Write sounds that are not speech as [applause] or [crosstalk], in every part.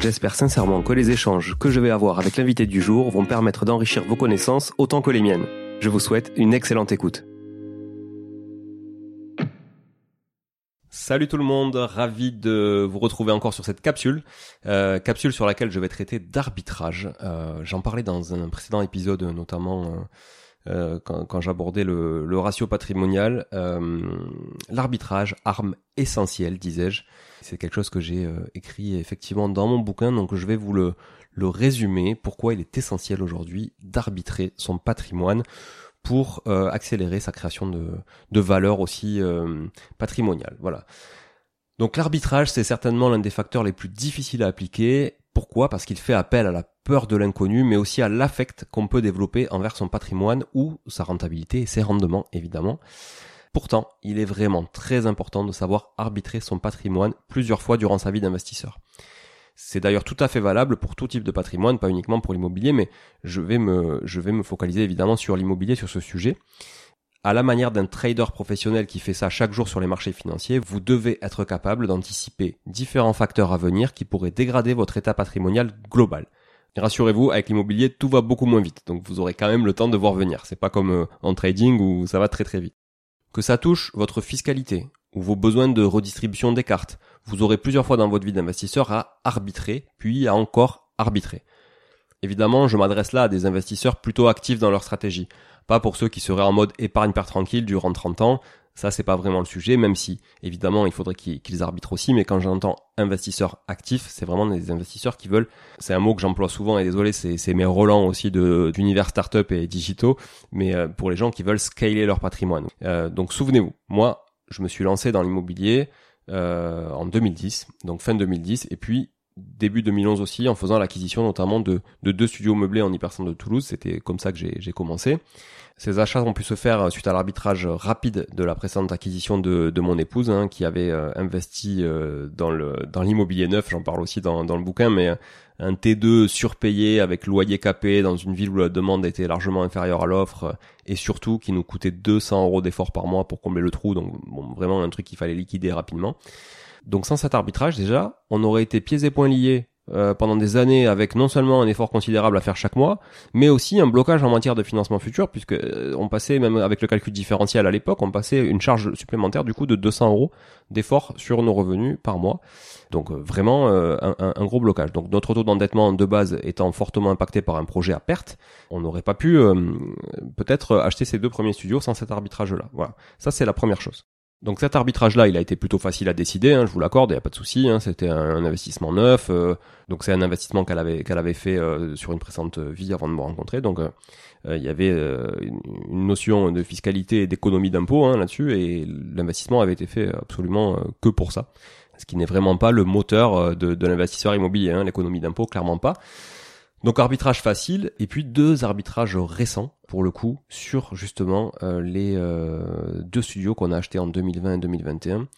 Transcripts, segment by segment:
J'espère sincèrement que les échanges que je vais avoir avec l'invité du jour vont permettre d'enrichir vos connaissances autant que les miennes. Je vous souhaite une excellente écoute. Salut tout le monde, ravi de vous retrouver encore sur cette capsule, euh, capsule sur laquelle je vais traiter d'arbitrage. Euh, j'en parlais dans un précédent épisode, notamment euh, quand, j'abordais le, le, ratio patrimonial. L'arbitrage, arme essentielle, disais-je. C'est quelque chose que j'ai euh, écrit effectivement dans mon bouquin, donc je vais vous le, le résumer, pourquoi il est essentiel aujourd'hui d'arbitrer son patrimoine pour euh, accélérer sa création de, de valeur aussi euh, patrimoniale. Voilà. Donc l'arbitrage, c'est certainement l'un des facteurs les plus difficiles à appliquer. Pourquoi? Parce qu'il fait appel à la peur de l'inconnu, mais aussi à l'affect qu'on peut développer envers son patrimoine ou sa rentabilité et ses rendements, évidemment. Pourtant, il est vraiment très important de savoir arbitrer son patrimoine plusieurs fois durant sa vie d'investisseur. C'est d'ailleurs tout à fait valable pour tout type de patrimoine, pas uniquement pour l'immobilier, mais je vais me, je vais me focaliser évidemment sur l'immobilier sur ce sujet. À la manière d'un trader professionnel qui fait ça chaque jour sur les marchés financiers, vous devez être capable d'anticiper différents facteurs à venir qui pourraient dégrader votre état patrimonial global. rassurez-vous, avec l'immobilier, tout va beaucoup moins vite, donc vous aurez quand même le temps de voir venir. C'est pas comme euh, en trading où ça va très très vite. Que ça touche votre fiscalité ou vos besoins de redistribution des cartes, vous aurez plusieurs fois dans votre vie d'investisseur à arbitrer, puis à encore arbitrer. Évidemment, je m'adresse là à des investisseurs plutôt actifs dans leur stratégie, pas pour ceux qui seraient en mode épargne père tranquille durant 30 ans, ça c'est pas vraiment le sujet, même si évidemment il faudrait qu'ils arbitrent aussi, mais quand j'entends investisseurs actifs, c'est vraiment des investisseurs qui veulent, c'est un mot que j'emploie souvent et désolé, c'est mes relents aussi d'univers startup et digitaux, mais euh, pour les gens qui veulent scaler leur patrimoine. Euh, donc souvenez-vous, moi je me suis lancé dans l'immobilier euh, en 2010, donc fin 2010, et puis début 2011 aussi, en faisant l'acquisition notamment de, de deux studios meublés en hypercentre de Toulouse. C'était comme ça que j'ai commencé. Ces achats ont pu se faire suite à l'arbitrage rapide de la précédente acquisition de, de mon épouse, hein, qui avait euh, investi euh, dans le dans l'immobilier neuf. J'en parle aussi dans, dans le bouquin, mais un T2 surpayé avec loyer capé dans une ville où la demande était largement inférieure à l'offre et surtout qui nous coûtait 200 euros d'effort par mois pour combler le trou. Donc bon, vraiment un truc qu'il fallait liquider rapidement. Donc sans cet arbitrage déjà, on aurait été pieds et poings liés euh, pendant des années avec non seulement un effort considérable à faire chaque mois, mais aussi un blocage en matière de financement futur, puisque euh, on passait même avec le calcul différentiel à l'époque, on passait une charge supplémentaire du coup de 200 euros d'effort sur nos revenus par mois. Donc euh, vraiment un, un, gros blocage. Donc notre taux d'endettement de base étant fortement impacté par un projet à perte, on n'aurait pas pu peut-être acheter ces deux premiers studios sans cet arbitrage-là. Voilà, ça c'est la première chose. Donc cet arbitrage-là, il a été plutôt facile à décider, hein, je vous l'accorde, il n'y a pas de souci. Hein, C'était un, investissement neuf, euh, donc c'est un investissement qu'elle avait qu'elle avait fait euh, sur une précédente vie avant de me rencontrer. Donc euh, il y avait une notion de fiscalité et d'économie d'impôt hein, là-dessus, et l'investissement avait été fait absolument que pour ça, ce qui n'est vraiment pas le moteur de, de l'investisseur immobilier. Hein, l'économie d'impôt, clairement pas. Donc arbitrage facile et puis deux arbitrages récents pour le coup sur justement euh, les euh, deux studios qu'on a achetés en 2020 et 2021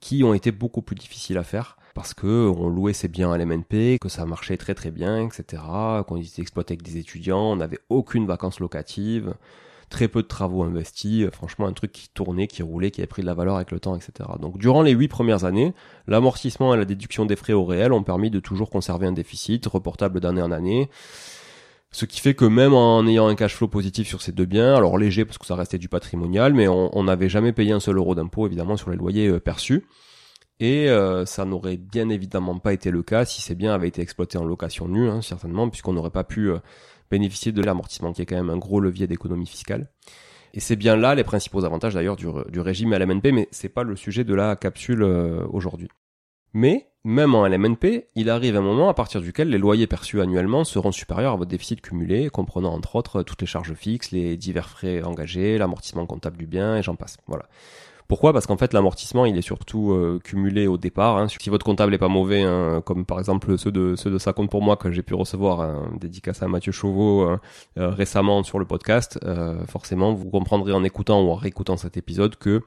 qui ont été beaucoup plus difficiles à faire parce que on louait ses biens à l'MNP, que ça marchait très très bien, etc. Qu'on était exploité avec des étudiants, on n'avait aucune vacances locatives très peu de travaux investis, euh, franchement un truc qui tournait, qui roulait, qui a pris de la valeur avec le temps, etc. Donc durant les huit premières années, l'amortissement et la déduction des frais au réel ont permis de toujours conserver un déficit reportable d'année en année. Ce qui fait que même en ayant un cash flow positif sur ces deux biens, alors léger parce que ça restait du patrimonial, mais on n'avait jamais payé un seul euro d'impôt évidemment sur les loyers euh, perçus. Et euh, ça n'aurait bien évidemment pas été le cas si ces biens avaient été exploités en location nue, hein, certainement, puisqu'on n'aurait pas pu bénéficier de l'amortissement, qui est quand même un gros levier d'économie fiscale. Et c'est bien là les principaux avantages d'ailleurs du, régime LMNP, mais c'est pas le sujet de la capsule euh, aujourd'hui. Mais même en LMNP, il arrive un moment à partir duquel les loyers perçus annuellement seront supérieurs à votre déficit cumulé, comprenant entre autres toutes les charges fixes, les divers frais engagés, l'amortissement comptable du bien, et j'en passe. Voilà. Pourquoi? Parce qu'en fait l'amortissement il est surtout euh, cumulé au départ. Hein. Si votre comptable est pas mauvais, hein, comme par exemple ceux de ceux de ça compte pour moi que j'ai pu recevoir, hein, dédicace à Mathieu Chauveau euh, euh, récemment sur le podcast, forcément vous comprendrez en écoutant ou en réécoutant cet épisode que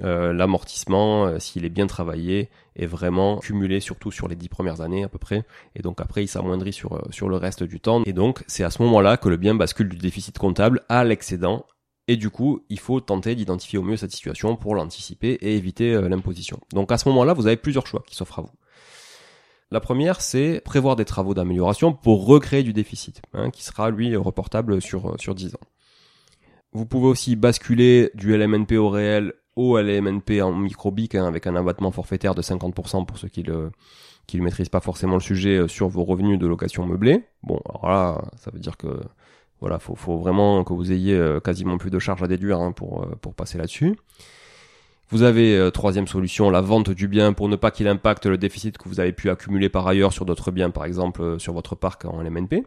l'amortissement, s'il est bien travaillé, est vraiment cumulé surtout sur les dix premières années à peu près, et donc après il s'amoindrit sur sur le reste du temps. Et donc c'est à ce moment-là que le bien bascule du déficit comptable à l'excédent et du coup, il faut tenter d'identifier au mieux cette situation pour l'anticiper et éviter euh, l'imposition. Donc à ce moment-là, vous avez plusieurs choix qui s'offrent à vous. La première, c'est prévoir des travaux d'amélioration pour recréer du déficit, hein, qui sera lui reportable sur, sur 10 ans. Vous pouvez aussi basculer du LMNP au réel au LMNP en microbique hein, avec un abattement forfaitaire de 50% pour ceux qui le qui ne maîtrisent pas forcément le sujet euh, sur vos revenus de location meublée. Bon, alors là, ça veut dire que voilà, faut, faut vraiment que vous ayez euh, quasiment plus de charges à déduire hein, pour, euh, pour passer là-dessus. Vous avez euh, troisième solution, la vente du bien pour ne pas qu'il impacte le déficit que vous avez pu accumuler par ailleurs sur d'autres biens, par exemple sur votre parc en LMNP.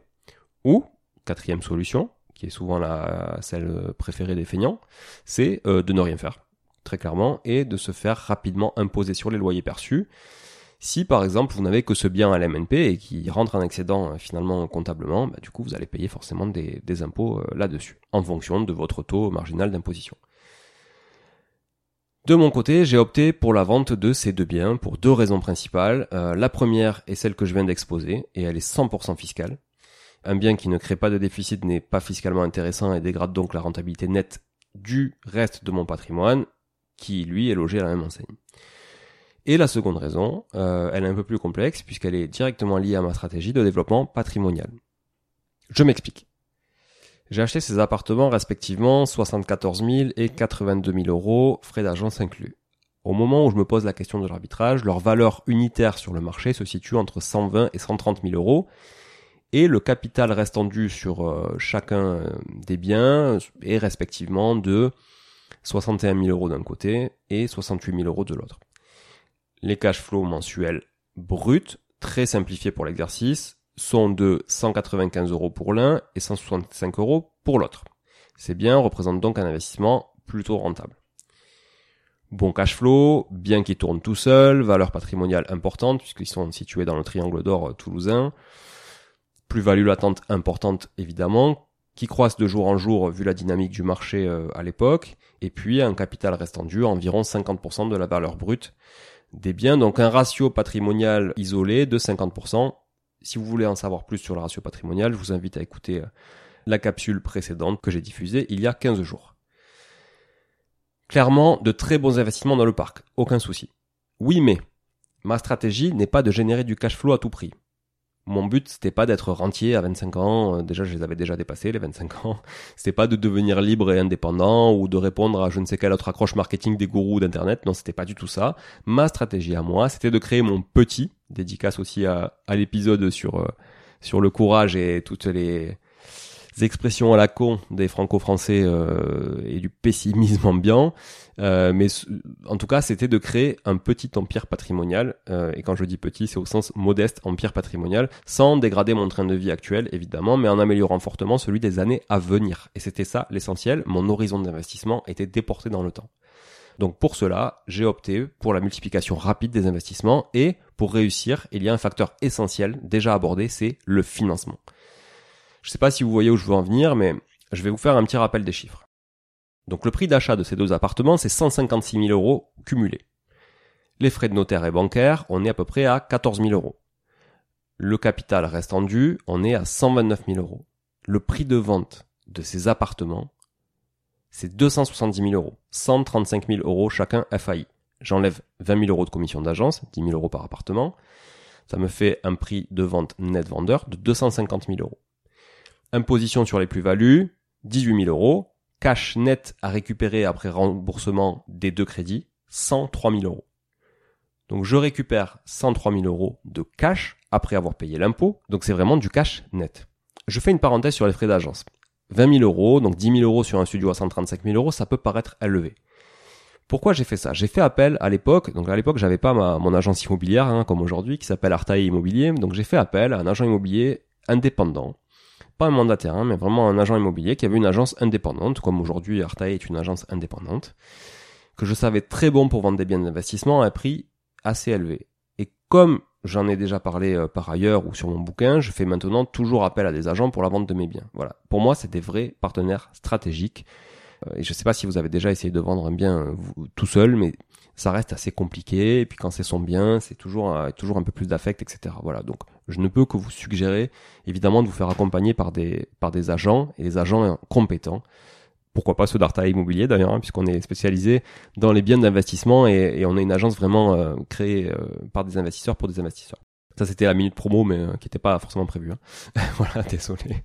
Ou quatrième solution, qui est souvent la celle préférée des feignants, c'est de ne rien faire, très clairement, et de se faire rapidement imposer sur les loyers perçus. Si par exemple vous n'avez que ce bien à l'MNP et qui rentre en excédent euh, finalement comptablement, bah, du coup vous allez payer forcément des, impôts euh, là-dessus, en fonction de votre taux marginal d'imposition. De mon côté, j'ai opté pour la vente de ces deux biens pour deux raisons principales. Euh, la première est celle que je viens d'exposer, et elle est 100% fiscale. Un bien qui ne crée pas de déficit n'est pas fiscalement intéressant et dégrade donc la rentabilité nette du reste de mon patrimoine, qui lui est logé à la même enseigne. Et la seconde raison, euh, elle est un peu plus complexe puisqu'elle est directement liée à ma stratégie de développement patrimonial. Je m'explique. J'ai acheté ces appartements respectivement 74 000 et 82 000 euros, frais d'agence inclus. Au moment où je me pose la question de l'arbitrage, leur valeur unitaire sur le marché se situe entre 120 et 130 000 euros, et le capital restant dû sur euh, chacun des biens est respectivement de 61 000 euros d'un côté et 68 000 euros de l'autre les cash flows mensuels bruts, très simplifiés pour l'exercice, sont de 195 euros pour l'un et 165 euros pour l'autre. Ces biens représentent donc un investissement plutôt rentable. Bon cash flow, bien qu'ils tournent tout seuls, valeur patrimoniale importante puisqu'ils sont situés dans le triangle d'or euh, toulousain, plus-value latente importante évidemment, qui croissent de jour en jour vu la dynamique du marché euh, à l'époque, et puis un capital restant dû environ 50% de la valeur brute des biens, donc un ratio patrimonial isolé de 50%. Si vous voulez en savoir plus sur le ratio patrimonial, je vous invite à écouter euh, la capsule précédente que j'ai diffusée il y a 15 jours. Clairement, de très bons investissements dans le parc, aucun souci. Oui, mais ma stratégie n'est pas de générer du cash flow à tout prix mon but c'était pas d'être rentier à 25 ans, euh, déjà je les avais déjà dépassés les 25 ans. [laughs] C'était pas de devenir libre et indépendant ou de répondre à je ne sais quelle autre accroche marketing des gourous d'internet. Non, c'était pas du tout ça. Ma stratégie à moi, c'était de créer mon petit, dédicace aussi à, l'épisode sur euh, sur le courage et toutes les expressions à la con des franco-français euh, et du pessimisme ambiant. Euh, mais en tout cas, c'était de créer un petit empire patrimonial. Euh, et quand je dis petit, c'est au sens modeste empire patrimonial, sans dégrader mon train de vie actuel, évidemment, mais en améliorant fortement celui des années à venir. Et c'était ça l'essentiel. Mon horizon d'investissement était déporté dans le temps. Donc pour cela, j'ai opté pour la multiplication rapide des investissements et pour réussir, il y a un facteur essentiel déjà abordé, c'est le financement. Je ne sais pas si vous voyez où je veux en venir, mais je vais vous faire un petit rappel des chiffres. Donc le prix d'achat de ces deux appartements, c'est 156 000 euros cumulés. Les frais de notaire et bancaire, on est à peu près à 14 000 euros. Le capital restant dû, on est à 129 000 euros. Le prix de vente de ces appartements, c'est 270 000 euros. 135 000 euros chacun FAI. J'enlève 20 000 euros de commission d'agence, 10 000 euros par appartement. Ça me fait un prix de vente net vendeur de 250 000 euros. Imposition sur les plus-values, 18 000 euros. Cash net à récupérer après remboursement des deux crédits, 103 000 euros. Donc je récupère 103 000 euros de cash après avoir payé l'impôt. Donc c'est vraiment du cash net. Je fais une parenthèse sur les frais d'agence. 20 000 euros, donc 10 000 euros sur un studio à 135 000 euros, ça peut paraître élevé. Pourquoi j'ai fait ça? J'ai fait appel à l'époque, donc à l'époque j'avais pas mon agence immobilière hein, comme aujourd'hui qui s'appelle Artaï Immobilier, donc j'ai fait appel à un agent immobilier indépendant pas un mandataire, hein, mais vraiment un agent immobilier qui avait une agence indépendante, comme aujourd'hui Artae est une agence indépendante, que je savais très bon pour vendre des biens d'investissement à un prix assez élevé. Et comme j'en ai déjà parlé euh, par ailleurs ou sur mon bouquin, je fais maintenant toujours appel à des agents pour la vente de mes biens. Voilà. Pour moi, c'est des vrais partenaires stratégiques. Euh, et je ne sais pas si vous avez déjà essayé de vendre un bien euh, tout seul, mais ça reste assez compliqué. Et puis quand c'est son bien, c'est toujours, toujours un peu plus d'affect, etc. Voilà. Donc je ne peux que vous suggérer, évidemment, de vous faire accompagner par des, par des agents et des agents compétents. Pourquoi pas ceux d'Arta Immobilier d'ailleurs, hein, puisqu'on est spécialisé dans les biens d'investissement et, on est une agence vraiment euh, créée euh, par des investisseurs pour des investisseurs. Ça c'était la minute promo, mais euh, qui n'était pas forcément prévue. Hein. [laughs] voilà, désolé.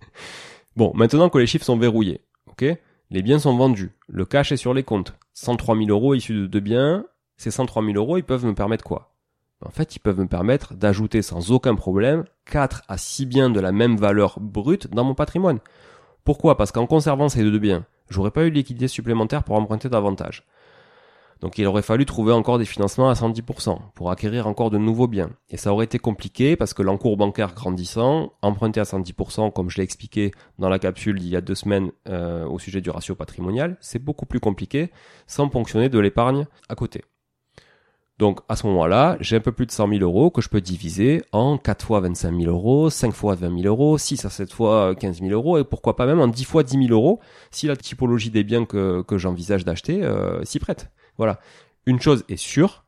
Bon, maintenant que les chiffres sont verrouillés, ok? Les biens sont vendus, le cash est sur les comptes. 103 000 euros issus de deux biens, ces 103 000 euros, ils peuvent me permettre quoi? En fait, ils peuvent me permettre d'ajouter sans aucun problème 4 à 6 biens de la même valeur brute dans mon patrimoine. Pourquoi? Parce qu'en conservant ces deux biens, j'aurais pas eu de liquidité supplémentaire pour emprunter davantage. Donc il aurait fallu trouver encore des financements à 110% pour acquérir encore de nouveaux biens. Et ça aurait été compliqué parce que l'encours bancaire grandissant, emprunter à 110%, comme je l'ai expliqué dans la capsule d'il y a deux semaines euh, au sujet du ratio patrimonial, c'est beaucoup plus compliqué sans ponctionner de l'épargne à côté. Donc à ce moment-là, j'ai un peu plus de 100 000 euros que je peux diviser en 4 fois 25 000 euros, 5 fois 20 000 euros, 6 à 7 fois 15 000 euros et pourquoi pas même en 10 fois 10 000 euros si la typologie des biens que, que j'envisage d'acheter euh, s'y prête. Voilà. Une chose est sûre,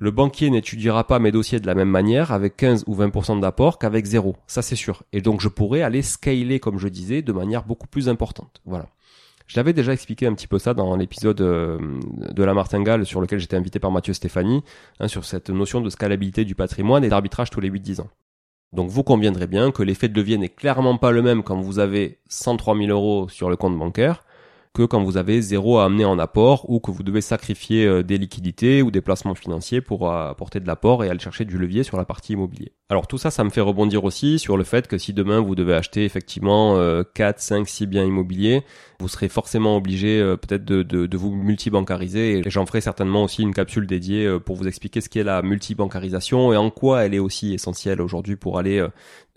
le banquier n'étudiera pas mes dossiers de la même manière avec 15 ou 20% d'apport qu'avec zéro. Ça c'est sûr. Et donc je pourrais aller scaler, comme je disais, de manière beaucoup plus importante. Voilà. Je l'avais déjà expliqué un petit peu ça dans l'épisode euh, de la martingale sur lequel j'étais invité par Mathieu Stéphanie, hein, sur cette notion de scalabilité du patrimoine et d'arbitrage tous les 8-10 ans. Donc vous conviendrez bien que l'effet de levier n'est clairement pas le même quand vous avez 103 000 euros sur le compte bancaire que quand vous avez zéro à amener en apport ou que vous devez sacrifier euh, des liquidités ou des placements financiers pour euh, apporter de l'apport et aller chercher du levier sur la partie immobilier. Alors tout ça, ça me fait rebondir aussi sur le fait que si demain vous devez acheter effectivement 4, 5, 6 biens immobiliers, vous serez forcément obligé euh, peut-être de, de, de, vous multibancariser et j'en ferai certainement aussi une capsule dédiée pour vous expliquer ce qu'est la multibancarisation et en quoi elle est aussi essentielle aujourd'hui pour aller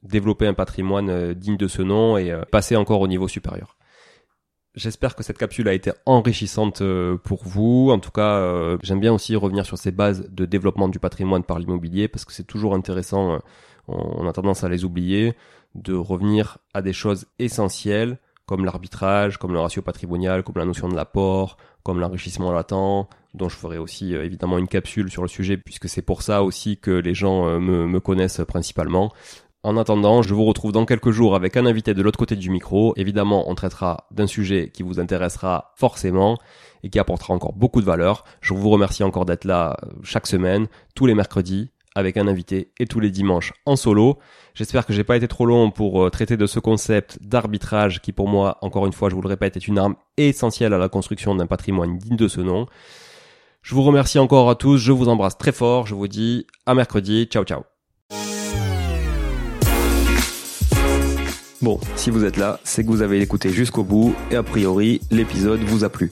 développer un patrimoine digne de ce nom et passer encore au niveau supérieur. J'espère que cette capsule a été enrichissante euh, pour vous. En tout cas, euh, j'aime bien aussi revenir sur ces bases de développement du patrimoine par l'immobilier parce que c'est toujours intéressant, euh, on a tendance à les oublier, de revenir à des choses essentielles comme l'arbitrage, comme le ratio patrimonial, comme la notion de l'apport, comme l'enrichissement latent, dont je ferai aussi évidemment une capsule sur le sujet puisque c'est pour ça aussi que les gens me, me connaissent principalement. En attendant, je vous retrouve dans quelques jours avec un invité de l'autre côté du micro. Évidemment, on traitera d'un sujet qui vous intéressera forcément et qui apportera encore beaucoup de valeur. Je vous remercie encore d'être là euh, chaque semaine, tous les mercredis, avec un invité et tous les dimanches en solo. J'espère que j'ai pas été trop long pour euh, traiter de ce concept d'arbitrage qui pour moi, encore une fois, je vous le répète, est une arme essentielle à la construction d'un patrimoine digne de ce nom. Je vous remercie encore à tous, je vous embrasse très fort, je vous dis à mercredi, ciao ciao. Bon, si vous êtes là, c'est que vous avez écouté jusqu'au bout et a priori, l'épisode vous a plu.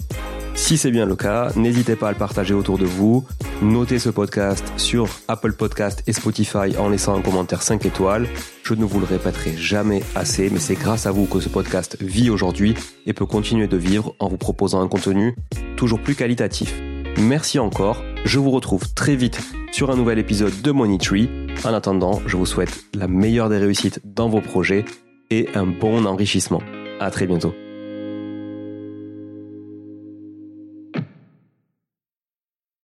Si c'est bien le cas, n'hésitez pas à le partager autour de vous. Notez ce podcast sur Apple Podcast et Spotify en laissant un commentaire 5 étoiles. Je ne vous le répéterai jamais assez, mais c'est grâce à vous que ce podcast vit aujourd'hui et peut continuer de vivre en vous proposant un contenu toujours plus qualitatif. Merci encore. Je vous retrouve très vite sur un nouvel épisode de Money Tree. En attendant, je vous souhaite la meilleure des réussites dans vos projets et un bon enrichissement. À très bientôt.